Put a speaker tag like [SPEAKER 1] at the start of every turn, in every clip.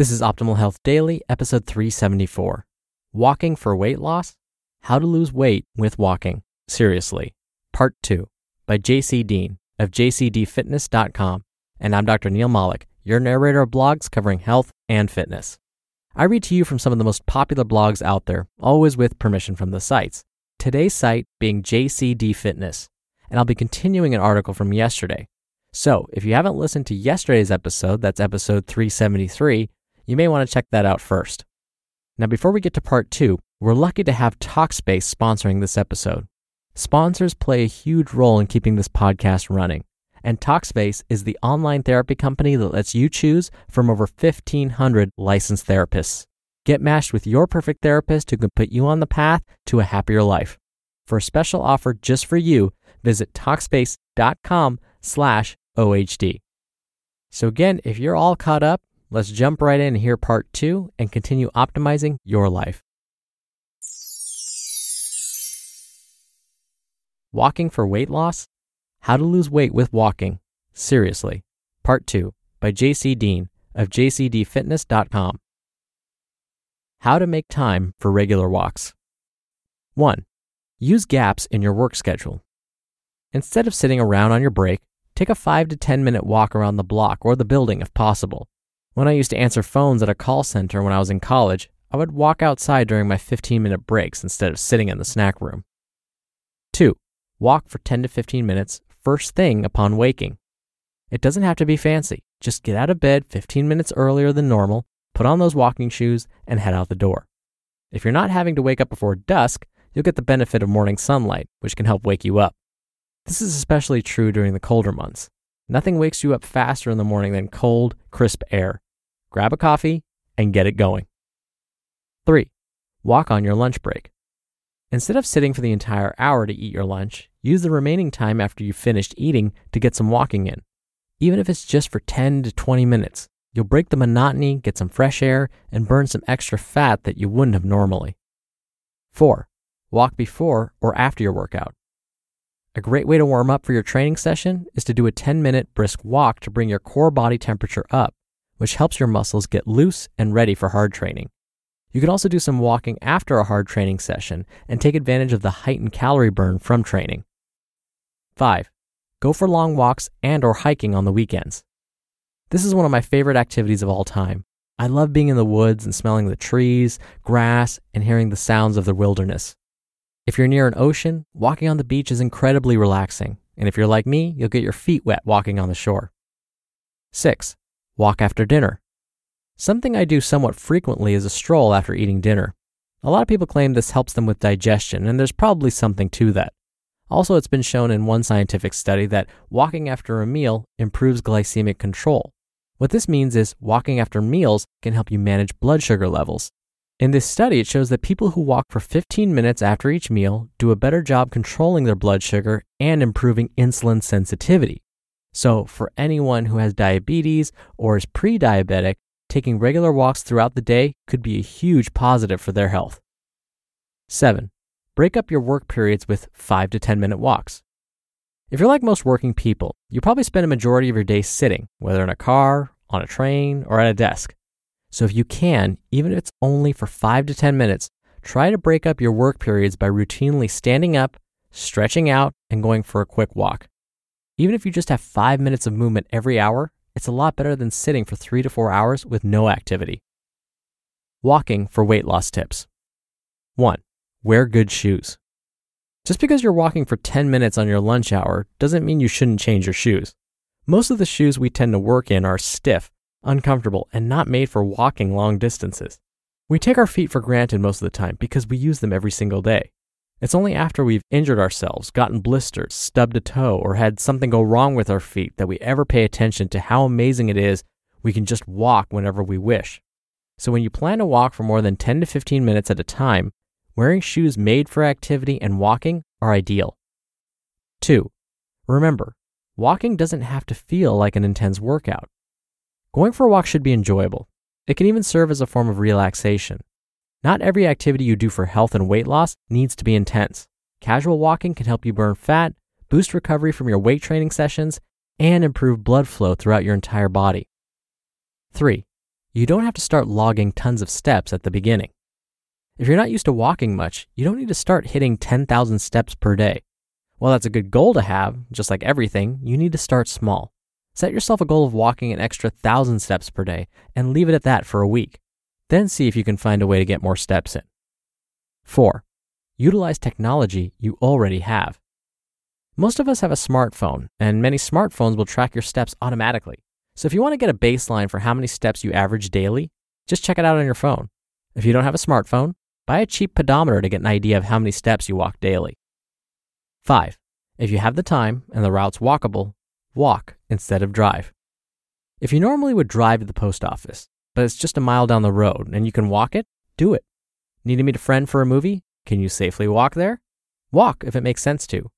[SPEAKER 1] This is Optimal Health Daily, episode 374 Walking for Weight Loss How to Lose Weight with Walking. Seriously. Part 2 by JC Deen of jcdfitness.com. And I'm Dr. Neal Malik, your narrator of blogs covering health and fitness. I read to you from some of the most popular blogs out there, always with permission from the sites. Today's site being JCD Fitness, and I'll be continuing an article from yesterday. So, if you haven't listened to yesterday's episode, that's episode 373, you may want to check that out first. Now, before we get to part two, we're lucky to have Talkspace sponsoring this episode. Sponsors play a huge role in keeping this podcast running, and Talkspace is the online therapy company that lets you choose from over 1,500 licensed therapists. Get matched with your perfect therapist who can put you on the path to a happier life. For a special offer just for you, visit Talkspace.com slash OHD. So again, if you're all caught up, Let's jump right in and hear part two and continue optimizing your life. Walking for Weight Loss How to Lose Weight with Walking. Seriously. Part 2 by JC Deen of jcdfitness.com. How to make time for regular walks. 1. Use gaps in your work schedule. Instead of sitting around on your break, take a 5 to 10 minute walk around the block or the building if possible. When I used to answer phones at a call center when I was in college, I would walk outside during my 15 minute breaks instead of sitting in the snack room. 2. Walk for 10 to 15 minutes first thing upon waking. It doesn't have to be fancy. Just get out of bed 15 minutes earlier than normal, put on those walking shoes, and head out the door. If you're not having to wake up before dusk, you'll get the benefit of morning sunlight, which can help wake you up. This is especially true during the colder months. Nothing wakes you up faster in the morning than cold, crisp air. Grab a coffee and get it going. 3. Walk on your lunch break. Instead of sitting for the entire hour to eat your lunch, use the remaining time after you've finished eating to get some walking in. Even if it's just for 10 to 20 minutes, you'll break the monotony, get some fresh air, and burn some extra fat that you wouldn't have normally. 4. Walk before or after your workout. A great way to warm up for your training session is to do a 10 minute brisk walk to bring your core body temperature up, which helps your muscles get loose and ready for hard training. You can also do some walking after a hard training session and take advantage of the heightened calorie burn from training. 5. Go for long walks and or hiking on the weekends. This is one of my favorite activities of all time. I love being in the woods and smelling the trees, grass, and hearing the sounds of the wilderness. If you're near an ocean, walking on the beach is incredibly relaxing. And if you're like me, you'll get your feet wet walking on the shore. 6. Walk after dinner. Something I do somewhat frequently is a stroll after eating dinner. A lot of people claim this helps them with digestion, and there's probably something to that. Also, it's been shown in one scientific study that walking after a meal improves glycemic control. What this means is walking after meals can help you manage blood sugar levels. In this study, it shows that people who walk for 15 minutes after each meal do a better job controlling their blood sugar and improving insulin sensitivity. So, for anyone who has diabetes or is pre diabetic, taking regular walks throughout the day could be a huge positive for their health. 7. Break up your work periods with 5 to 10 minute walks. If you're like most working people, you probably spend a majority of your day sitting, whether in a car, on a train, or at a desk. So if you can, even if it's only for five to 10 minutes, try to break up your work periods by routinely standing up, stretching out, and going for a quick walk. Even if you just have five minutes of movement every hour, it's a lot better than sitting for three to four hours with no activity. Walking for weight loss tips. 1. Wear good shoes. Just because you're walking for 10 minutes on your lunch hour doesn't mean you shouldn't change your shoes. Most of the shoes we tend to work in are stiff uncomfortable, and not made for walking long distances. We take our feet for granted most of the time because we use them every single day. It's only after we've injured ourselves, gotten blisters, stubbed a toe, or had something go wrong with our feet that we ever pay attention to how amazing it is we can just walk whenever we wish. So when you plan to walk for more than 10 to 15 minutes at a time, wearing shoes made for activity and walking are ideal. 2. Remember, walking doesn't have to feel like an intense workout. Going for a walk should be enjoyable. It can even serve as a form of relaxation. Not every activity you do for health and weight loss needs to be intense. Casual walking can help you burn fat, boost recovery from your weight training sessions, and improve blood flow throughout your entire body. 3. you don't have to start logging tons of steps at the beginning. If you're not used to walking much, you don't need to start hitting 10,000 steps per day. While that's a good goal to have, just like everything, you need to start small. Set yourself a goal of walking an extra 1,000 steps per day and leave it at that for a week. Then see if you can find a way to get more steps in. 4. Utilize technology you already have. Most of us have a smartphone, and many smartphones will track your steps automatically. So if you want to get a baseline for how many steps you average daily, just check it out on your phone. If you don't have a smartphone, buy a cheap pedometer to get an idea of how many steps you walk daily. 5. If you have the time and the route's walkable, walk instead of drive. If you normally would drive to the post office, but it's just a mile down the road and you can walk it, do it. Need to meet a friend for a movie? Can you safely walk there? Walk if it makes sense to.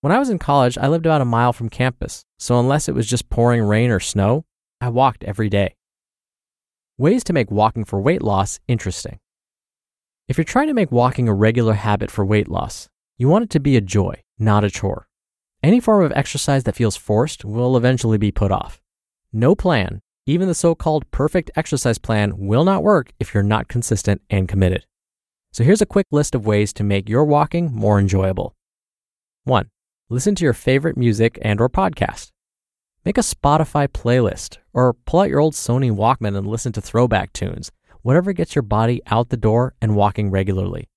[SPEAKER 1] When I was in college, I lived about a mile from campus, so unless it was just pouring rain or snow, I walked every day. Ways to make walking for weight loss interesting. If you're trying to make walking a regular habit for weight loss, you want it to be a joy, not a chore. Any form of exercise that feels forced will eventually be put off. No plan, even the so called perfect exercise plan, will not work if you're not consistent and committed. So here's a quick list of ways to make your walking more enjoyable. 1. Listen to your favorite music and or podcast. Make a Spotify playlist or pull out your old Sony Walkman and listen to throwback tunes, whatever gets your body out the door and walking regularly.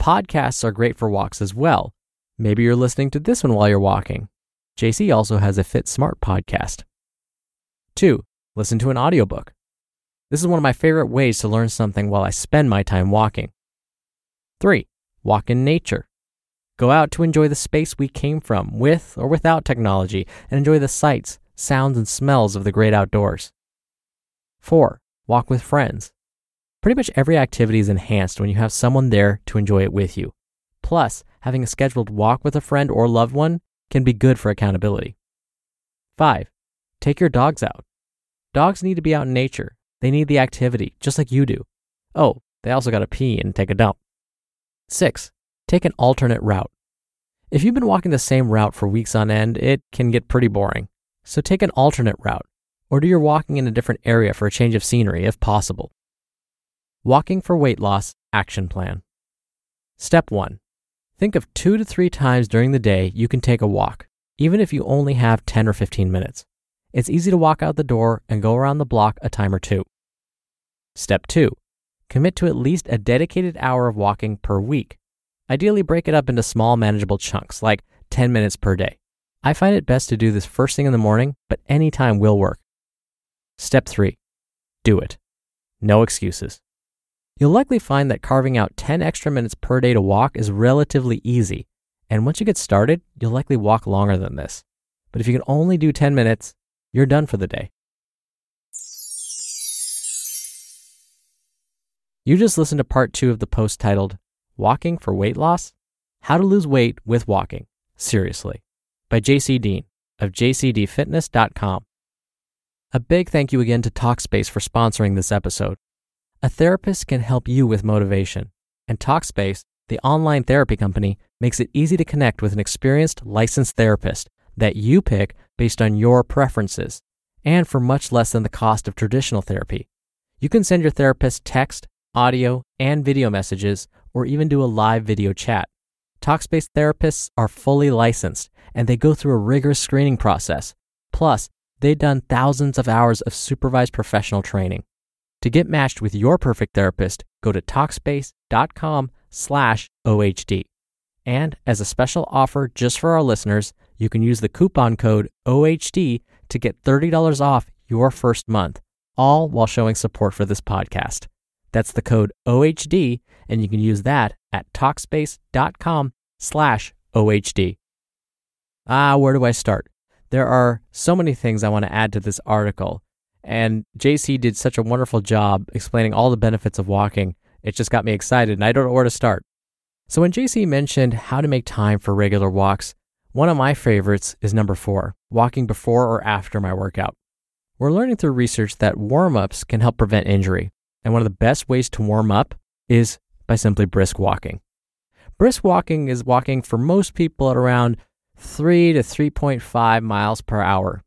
[SPEAKER 1] Podcasts are great for walks as well. Maybe you're listening to this one while you're walking. JC also has a Fit Smart podcast. 2. Listen to an audiobook. This is one of my favorite ways to learn something while I spend my time walking. 3. Walk in nature. Go out to enjoy the space we came from, with or without technology, and enjoy the sights, sounds, and smells of the great outdoors. 4. Walk with friends. Pretty much every activity is enhanced when you have someone there to enjoy it with you. Plus, having a scheduled walk with a friend or loved one can be good for accountability. 5. Take your dogs out. Dogs need to be out in nature. They need the activity, just like you do. Oh, they also got to pee and take a dump. 6 take an alternate route. If you've been walking the same route for weeks on end, it can get pretty boring. So take an alternate route, or do your walking in a different area for a change of scenery if possible. Walking for Weight Loss Action Plan. Step 1. Think of two to three times during the day you can take a walk, even if you only have 10 or 15 minutes. It's easy to walk out the door and go around the block a time or two. Step 2. Commit to at least a dedicated hour of walking per week. Ideally, break it up into small, manageable chunks, like 10 minutes per day. I find it best to do this first thing in the morning, but any time will work. Step 3 Do it. No excuses. You'll likely find that carving out 10 extra minutes per day to walk is relatively easy, and once you get started, you'll likely walk longer than this. But if you can only do 10 minutes, you're done for the day. You just listened to part two of the post titled Walking for Weight Loss? How to Lose Weight with Walking. Seriously. By JC Deen of jcdfitness.com. A big thank you again to Talkspace for sponsoring this episode. A therapist can help you with motivation, and Talkspace, the online therapy company, makes it easy to connect with an experienced licensed therapist that you pick based on your preferences and for much less than the cost of traditional therapy. You can send your therapist text, audio, and video messages or even do a live video chat. Talkspace therapists are fully licensed and they go through a rigorous screening process. Plus, they've done thousands of hours of supervised professional training. To get matched with your perfect therapist, go to talkspace.com slash OHD. And as a special offer just for our listeners, you can use the coupon code OHD to get $30 off your first month, all while showing support for this podcast. That's the code OHD, and you can use that at Talkspace.com slash OHD. Ah, where do I start? There are so many things I want to add to this article, and JC did such a wonderful job explaining all the benefits of walking. It just got me excited, and I don't know where to start. So, when JC mentioned how to make time for regular walks, one of my favorites is number four walking before or after my workout. We're learning through research that warm ups can help prevent injury. And one of the best ways to warm up is by simply brisk walking. Brisk walking is walking for most people at around 3 to 3.5 miles per hour.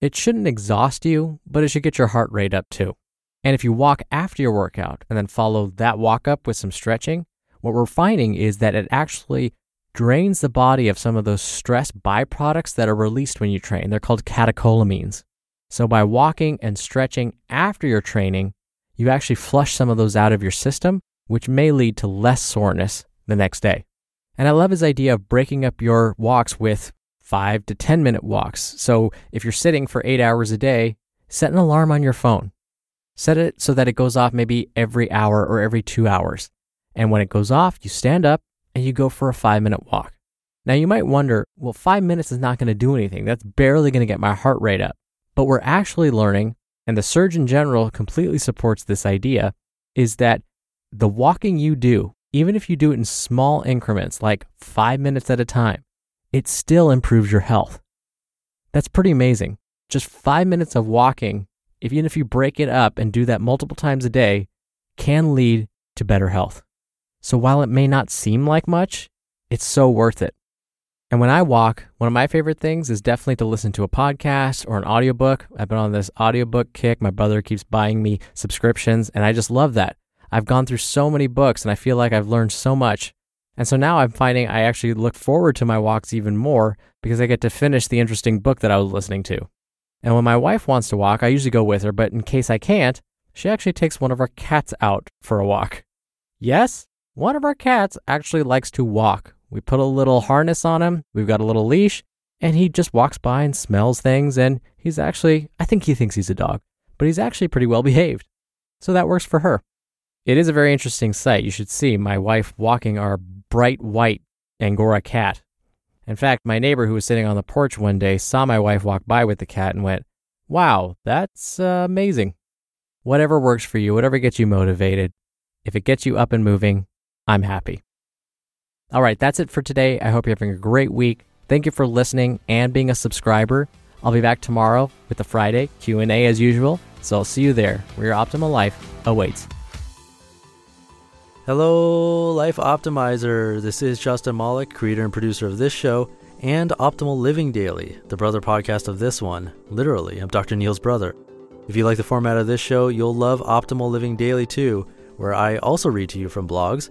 [SPEAKER 1] It shouldn't exhaust you, but it should get your heart rate up too. And if you walk after your workout and then follow that walk up with some stretching, what we're finding is that it actually drains the body of some of those stress byproducts that are released when you train. They're called catecholamines. So by walking and stretching after your training, you actually flush some of those out of your system, which may lead to less soreness the next day. And I love his idea of breaking up your walks with five to 10 minute walks. So if you're sitting for eight hours a day, set an alarm on your phone. Set it so that it goes off maybe every hour or every two hours. And when it goes off, you stand up and you go for a five minute walk. Now you might wonder, well, five minutes is not going to do anything. That's barely going to get my heart rate up. But we're actually learning, and the Surgeon General completely supports this idea, is that the walking you do, even if you do it in small increments, like five minutes at a time, it still improves your health. That's pretty amazing. Just five minutes of walking, even if you break it up and do that multiple times a day, can lead to better health. So while it may not seem like much, it's so worth it. And when I walk, one of my favorite things is definitely to listen to a podcast or an audiobook. I've been on this audiobook kick. My brother keeps buying me subscriptions, and I just love that. I've gone through so many books and I feel like I've learned so much. And so now I'm finding I actually look forward to my walks even more because I get to finish the interesting book that I was listening to. And when my wife wants to walk, I usually go with her, but in case I can't, she actually takes one of our cats out for a walk. Yes, one of our cats actually likes to walk. We put a little harness on him, we've got a little leash, and he just walks by and smells things. And he's actually, I think he thinks he's a dog, but he's actually pretty well behaved. So that works for her. It is a very interesting sight. You should see my wife walking our bright white Angora cat. In fact, my neighbor who was sitting on the porch one day saw my wife walk by with the cat and went, Wow, that's uh, amazing. Whatever works for you, whatever gets you motivated, if it gets you up and moving, I'm happy. All right, that's it for today. I hope you're having a great week. Thank you for listening and being a subscriber. I'll be back tomorrow with the Friday Q&A as usual. So I'll see you there where your optimal life awaits.
[SPEAKER 2] Hello, Life Optimizer. This is Justin Malik, creator and producer of this show and Optimal Living Daily, the brother podcast of this one. Literally, I'm Dr. Neal's brother. If you like the format of this show, you'll love Optimal Living Daily too, where I also read to you from blogs,